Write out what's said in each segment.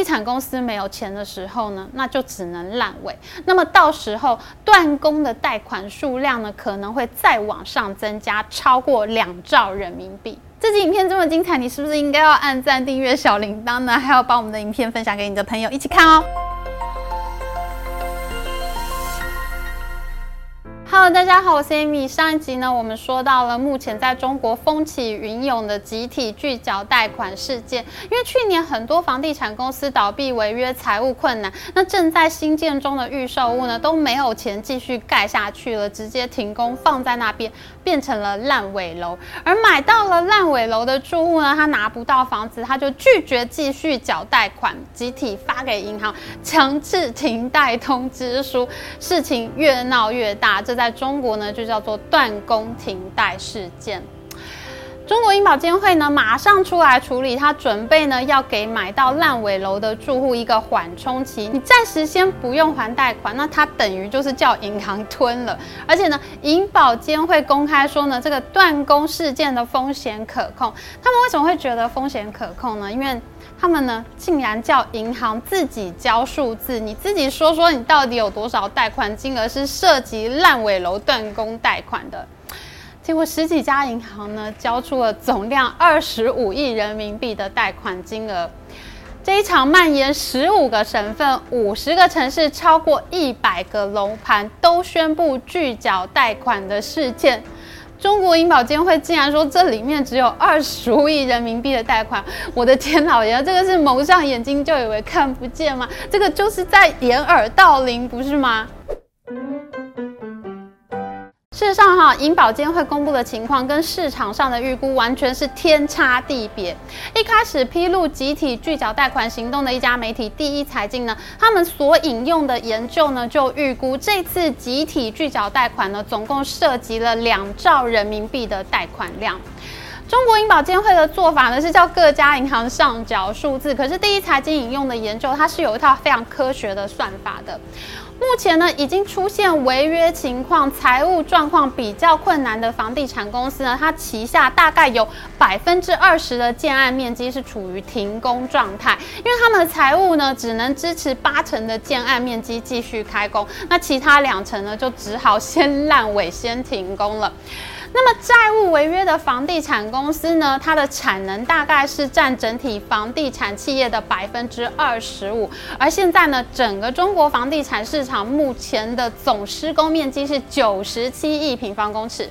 地产公司没有钱的时候呢，那就只能烂尾。那么到时候断供的贷款数量呢，可能会再往上增加，超过两兆人民币。这集影片这么精彩，你是不是应该要按赞、订阅、小铃铛呢？还要把我们的影片分享给你的朋友一起看哦。Hello，大家好，我是 Amy。上一集呢，我们说到了目前在中国风起云涌的集体拒缴贷款事件。因为去年很多房地产公司倒闭违约、财务困难，那正在新建中的预售屋呢都没有钱继续盖下去了，直接停工放在那边，变成了烂尾楼。而买到了烂尾楼的住户呢，他拿不到房子，他就拒绝继续缴贷款，集体发给银行强制停贷通知书。事情越闹越大，这在中国呢，就叫做断供停贷事件。中国银保监会呢，马上出来处理，他准备呢要给买到烂尾楼的住户一个缓冲期，你暂时先不用还贷款，那他等于就是叫银行吞了。而且呢，银保监会公开说呢，这个断供事件的风险可控。他们为什么会觉得风险可控呢？因为他们呢，竟然叫银行自己交数字，你自己说说你到底有多少贷款金额是涉及烂尾楼断供贷款的？结果十几家银行呢，交出了总量二十五亿人民币的贷款金额。这一场蔓延十五个省份、五十个城市、超过一百个楼盘都宣布拒缴贷款的事件。中国银保监会竟然说这里面只有二十五亿人民币的贷款，我的天老爷，这个是蒙上眼睛就以为看不见吗？这个就是在掩耳盗铃，不是吗？哈，银保监会公布的情况跟市场上的预估完全是天差地别。一开始披露集体拒缴贷款行动的一家媒体第一财经呢，他们所引用的研究呢，就预估这次集体拒缴贷款呢，总共涉及了两兆人民币的贷款量。中国银保监会的做法呢，是叫各家银行上缴数字，可是第一财经引用的研究，它是有一套非常科学的算法的。目前呢，已经出现违约情况、财务状况比较困难的房地产公司呢，它旗下大概有百分之二十的建案面积是处于停工状态，因为他们的财务呢，只能支持八成的建案面积继续开工，那其他两成呢，就只好先烂尾、先停工了。那么债务违约的房地产公司呢，它的产能大概是占整体房地产企业的百分之二十五，而现在呢，整个中国房地产市场目前的总施工面积是九十七亿平方公尺。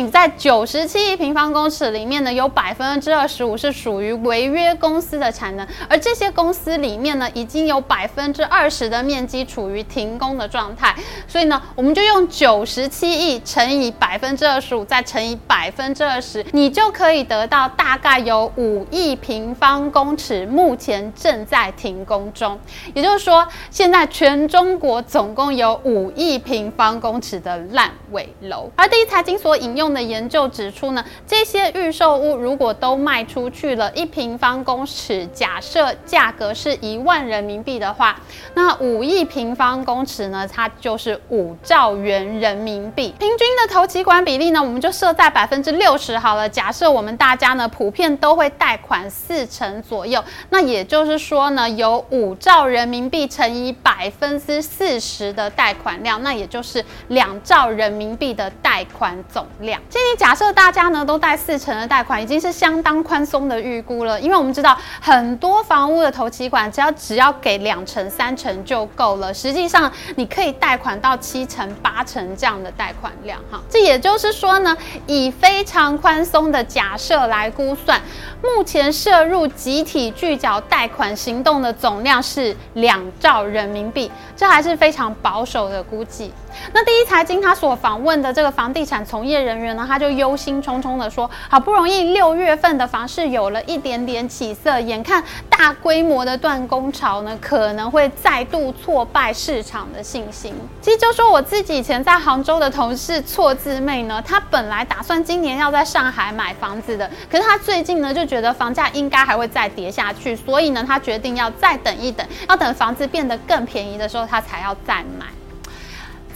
你在九十七亿平方公尺里面呢，有百分之二十五是属于违约公司的产能，而这些公司里面呢，已经有百分之二十的面积处于停工的状态。所以呢，我们就用九十七亿乘以百分之二十五，再乘以百分之二十，你就可以得到大概有五亿平方公尺目前正在停工中。也就是说，现在全中国总共有五亿平方公尺的烂尾楼。而第一财经所引用。的研究指出呢，这些预售屋如果都卖出去了，一平方公尺假设价格是一万人民币的话，那五亿平方公尺呢，它就是五兆元人民币。平均的头期款比例呢，我们就设在百分之六十好了。假设我们大家呢普遍都会贷款四成左右，那也就是说呢，有五兆人民币乘以百分之四十的贷款量，那也就是两兆人民币的贷款总量。建议假设大家呢都贷四成的贷款，已经是相当宽松的预估了。因为我们知道很多房屋的头期款只要只要给两成三成就够了，实际上你可以贷款到七成八成这样的贷款量哈。这也就是说呢，以非常宽松的假设来估算，目前涉入集体拒缴贷款行动的总量是两兆人民币，这还是非常保守的估计。那第一财经他所访问的这个房地产从业人员呢，他就忧心忡忡地说：好不容易六月份的房市有了一点点起色，眼看大规模的断供潮呢，可能会再度挫败市场的信心。其实就说我自己以前在杭州的同事错字妹呢，她本来打算今年要在上海买房子的，可是她最近呢就觉得房价应该还会再跌下去，所以呢他决定要再等一等，要等房子变得更便宜的时候，他才要再买。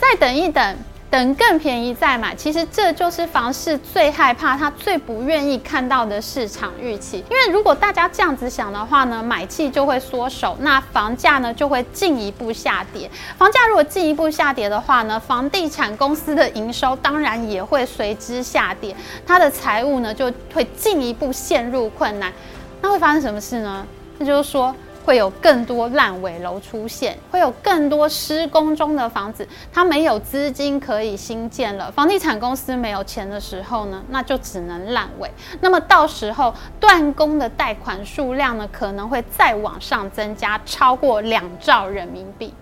再等一等，等更便宜再买。其实这就是房市最害怕、他最不愿意看到的市场预期。因为如果大家这样子想的话呢，买气就会缩手，那房价呢就会进一步下跌。房价如果进一步下跌的话呢，房地产公司的营收当然也会随之下跌，它的财务呢就会进一步陷入困难。那会发生什么事呢？那就是说。会有更多烂尾楼出现，会有更多施工中的房子，它没有资金可以新建了。房地产公司没有钱的时候呢，那就只能烂尾。那么到时候断供的贷款数量呢，可能会再往上增加，超过两兆人民币。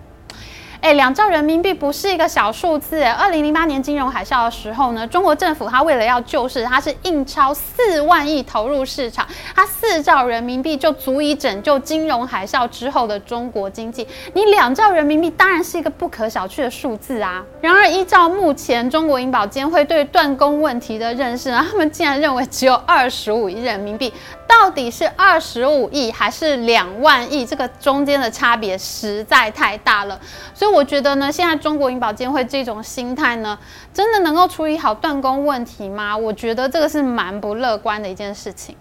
哎，两兆人民币不是一个小数字。二零零八年金融海啸的时候呢，中国政府它为了要救市，它是印钞四万亿投入市场，它四兆人民币就足以拯救金融海啸之后的中国经济。你两兆人民币当然是一个不可小觑的数字啊。然而，依照目前中国银保监会对断供问题的认识呢，他们竟然认为只有二十五亿人民币。到底是二十五亿还是两万亿？这个中间的差别实在太大了。所以我觉得呢，现在中国银保监会这种心态呢，真的能够处理好断供问题吗？我觉得这个是蛮不乐观的一件事情。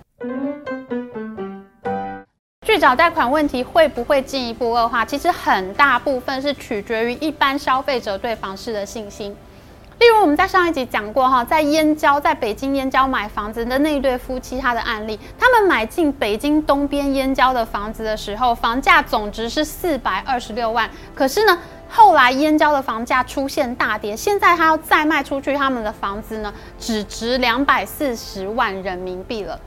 拒缴贷款问题会不会进一步恶化？其实很大部分是取决于一般消费者对房市的信心。例如我们在上一集讲过哈，在燕郊，在北京燕郊买房子的那一对夫妻，他的案例，他们买进北京东边燕郊的房子的时候，房价总值是四百二十六万，可是呢，后来燕郊的房价出现大跌，现在他要再卖出去他们的房子呢，只值两百四十万人民币了。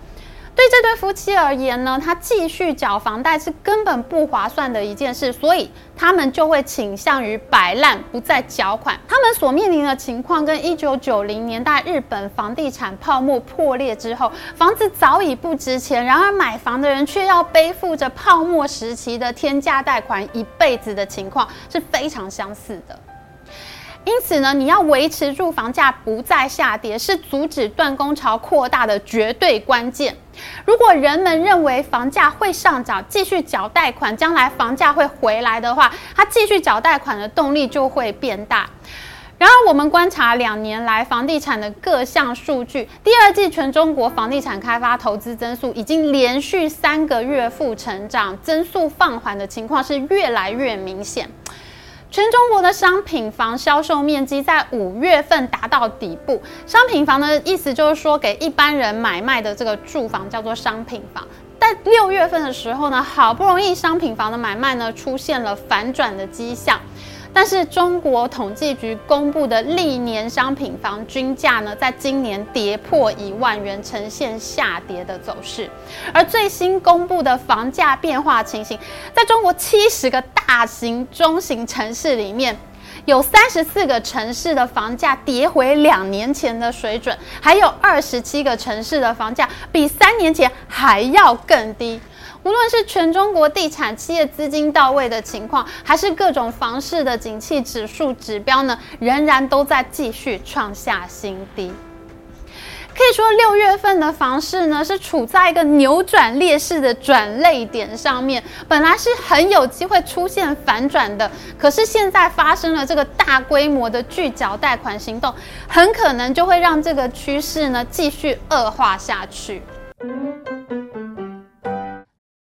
对这对夫妻而言呢，他继续缴房贷是根本不划算的一件事，所以他们就会倾向于摆烂，不再缴款。他们所面临的情况跟一九九零年代日本房地产泡沫破裂之后，房子早已不值钱，然而买房的人却要背负着泡沫时期的天价贷款一辈子的情况是非常相似的。因此呢，你要维持住房价不再下跌，是阻止断供潮扩大的绝对关键。如果人们认为房价会上涨，继续缴贷款，将来房价会回来的话，他继续缴贷款的动力就会变大。然而，我们观察两年来房地产的各项数据，第二季全中国房地产开发投资增速已经连续三个月负成长，增速放缓的情况是越来越明显。全中国的商品房销售面积在五月份达到底部。商品房的意思就是说，给一般人买卖的这个住房叫做商品房。但六月份的时候呢，好不容易商品房的买卖呢出现了反转的迹象。但是中国统计局公布的历年商品房均价呢，在今年跌破一万元，呈现下跌的走势。而最新公布的房价变化情形，在中国七十个大型、中型城市里面，有三十四个城市的房价跌回两年前的水准，还有二十七个城市的房价比三年前还要更低。无论是全中国地产企业资金到位的情况，还是各种房市的景气指数指标呢，仍然都在继续创下新低。可以说，六月份的房市呢，是处在一个扭转劣势的转捩点上面，本来是很有机会出现反转的，可是现在发生了这个大规模的拒缴贷款行动，很可能就会让这个趋势呢继续恶化下去。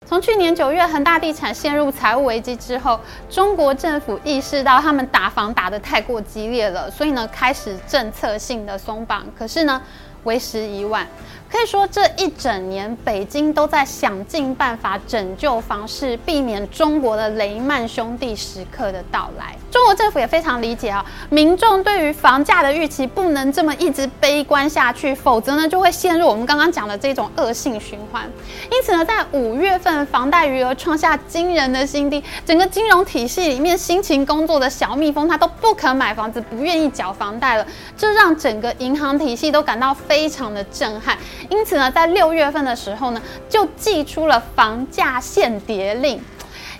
从去年九月恒大地产陷入财务危机之后，中国政府意识到他们打房打得太过激烈了，所以呢开始政策性的松绑。可是呢，为时已晚。可以说，这一整年北京都在想尽办法拯救房市，避免中国的雷曼兄弟时刻的到来。中国政府也非常理解啊，民众对于房价的预期不能这么一直悲观下去，否则呢就会陷入我们刚刚讲的这种恶性循环。因此呢，在五月份房贷余额创下惊人的新低，整个金融体系里面辛勤工作的小蜜蜂，他都不肯买房子，不愿意缴房贷了，这让整个银行体系都感到非常的震撼。因此呢，在六月份的时候呢，就祭出了房价限跌令。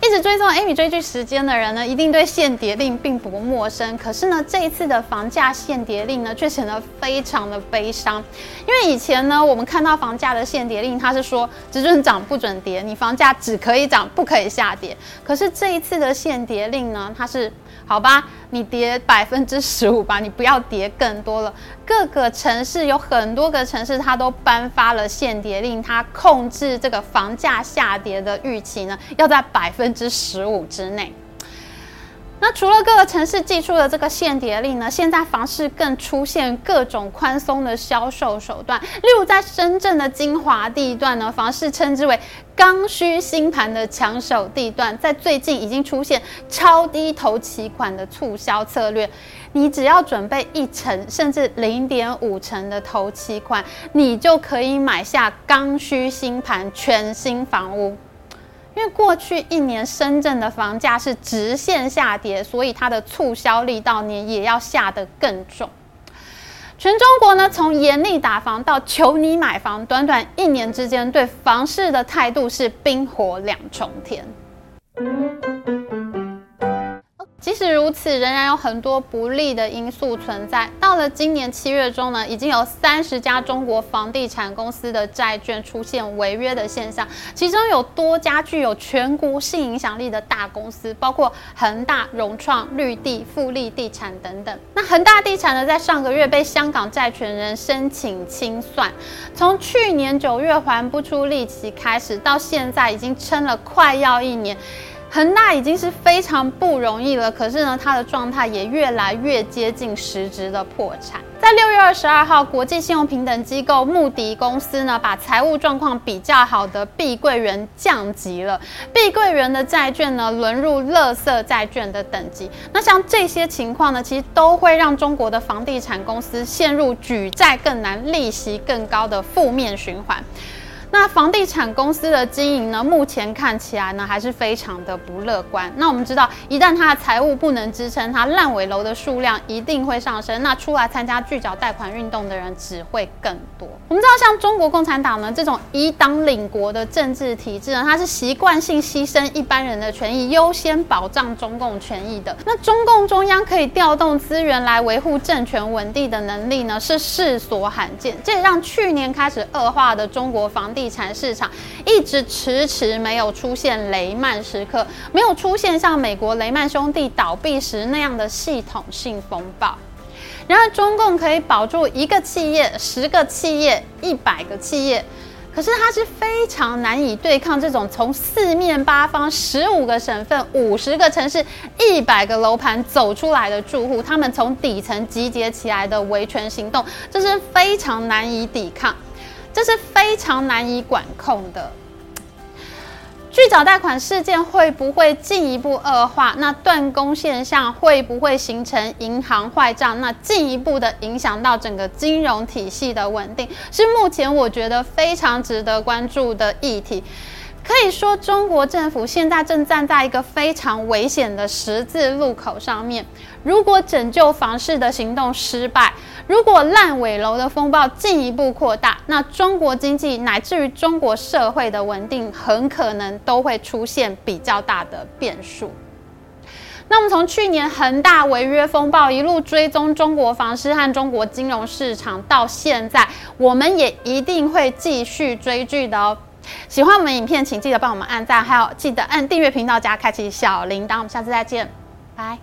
一直追踪 Amy 追剧时间的人呢，一定对限跌令并不陌生。可是呢，这一次的房价限跌令呢，却显得非常的悲伤。因为以前呢，我们看到房价的限跌令，它是说只准涨不准跌，你房价只可以涨不可以下跌。可是这一次的限跌令呢，它是好吧，你跌百分之十五吧，你不要跌更多了。各个城市有很多个城市，它都颁发了限跌令，它控制这个房价下跌的预期呢，要在百分之十五之内。那除了各个城市祭出的这个限跌令呢，现在房市更出现各种宽松的销售手段。例如在深圳的精华地段呢，房市称之为刚需新盘的抢手地段，在最近已经出现超低头期款的促销策略。你只要准备一成甚至零点五成的头期款，你就可以买下刚需新盘全新房屋。因为过去一年深圳的房价是直线下跌，所以它的促销力道呢也要下得更重。全中国呢，从严厉打房到求你买房，短短一年之间，对房市的态度是冰火两重天。即使如此，仍然有很多不利的因素存在。到了今年七月中呢，已经有三十家中国房地产公司的债券出现违约的现象，其中有多家具有全国性影响力的大公司，包括恒大、融创、绿地、富力地产等等。那恒大地产呢，在上个月被香港债权人申请清算，从去年九月还不出利息开始，到现在已经撑了快要一年。恒大已经是非常不容易了，可是呢，它的状态也越来越接近实质的破产。在六月二十二号，国际信用评等机构穆迪公司呢，把财务状况比较好的碧桂园降级了，碧桂园的债券呢，沦入垃圾债券的等级。那像这些情况呢，其实都会让中国的房地产公司陷入举债更难、利息更高的负面循环。那房地产公司的经营呢，目前看起来呢还是非常的不乐观。那我们知道，一旦它的财务不能支撑，它烂尾楼的数量一定会上升。那出来参加拒缴贷款运动的人只会更多。我们知道，像中国共产党呢这种以党领国的政治体制呢，它是习惯性牺牲一般人的权益，优先保障中共权益的。那中共中央可以调动资源来维护政权稳定的能力呢，是世所罕见。这也让去年开始恶化的中国房地地产市场一直迟迟没有出现雷曼时刻，没有出现像美国雷曼兄弟倒闭时那样的系统性风暴。然而，中共可以保住一个企业、十个企业、一百个企业，可是它是非常难以对抗这种从四面八方、十五个省份、五十个城市、一百个楼盘走出来的住户，他们从底层集结起来的维权行动，这是非常难以抵抗。这是非常难以管控的。拒缴贷款事件会不会进一步恶化？那断供现象会不会形成银行坏账？那进一步的影响到整个金融体系的稳定，是目前我觉得非常值得关注的议题。可以说，中国政府现在正站在一个非常危险的十字路口上面。如果拯救房市的行动失败，如果烂尾楼的风暴进一步扩大，那中国经济乃至于中国社会的稳定，很可能都会出现比较大的变数。那么从去年恒大违约风暴一路追踪中国房市和中国金融市场，到现在，我们也一定会继续追剧的哦。喜欢我们影片，请记得帮我们按赞，还有记得按订阅频道加开启小铃铛。我们下次再见，拜。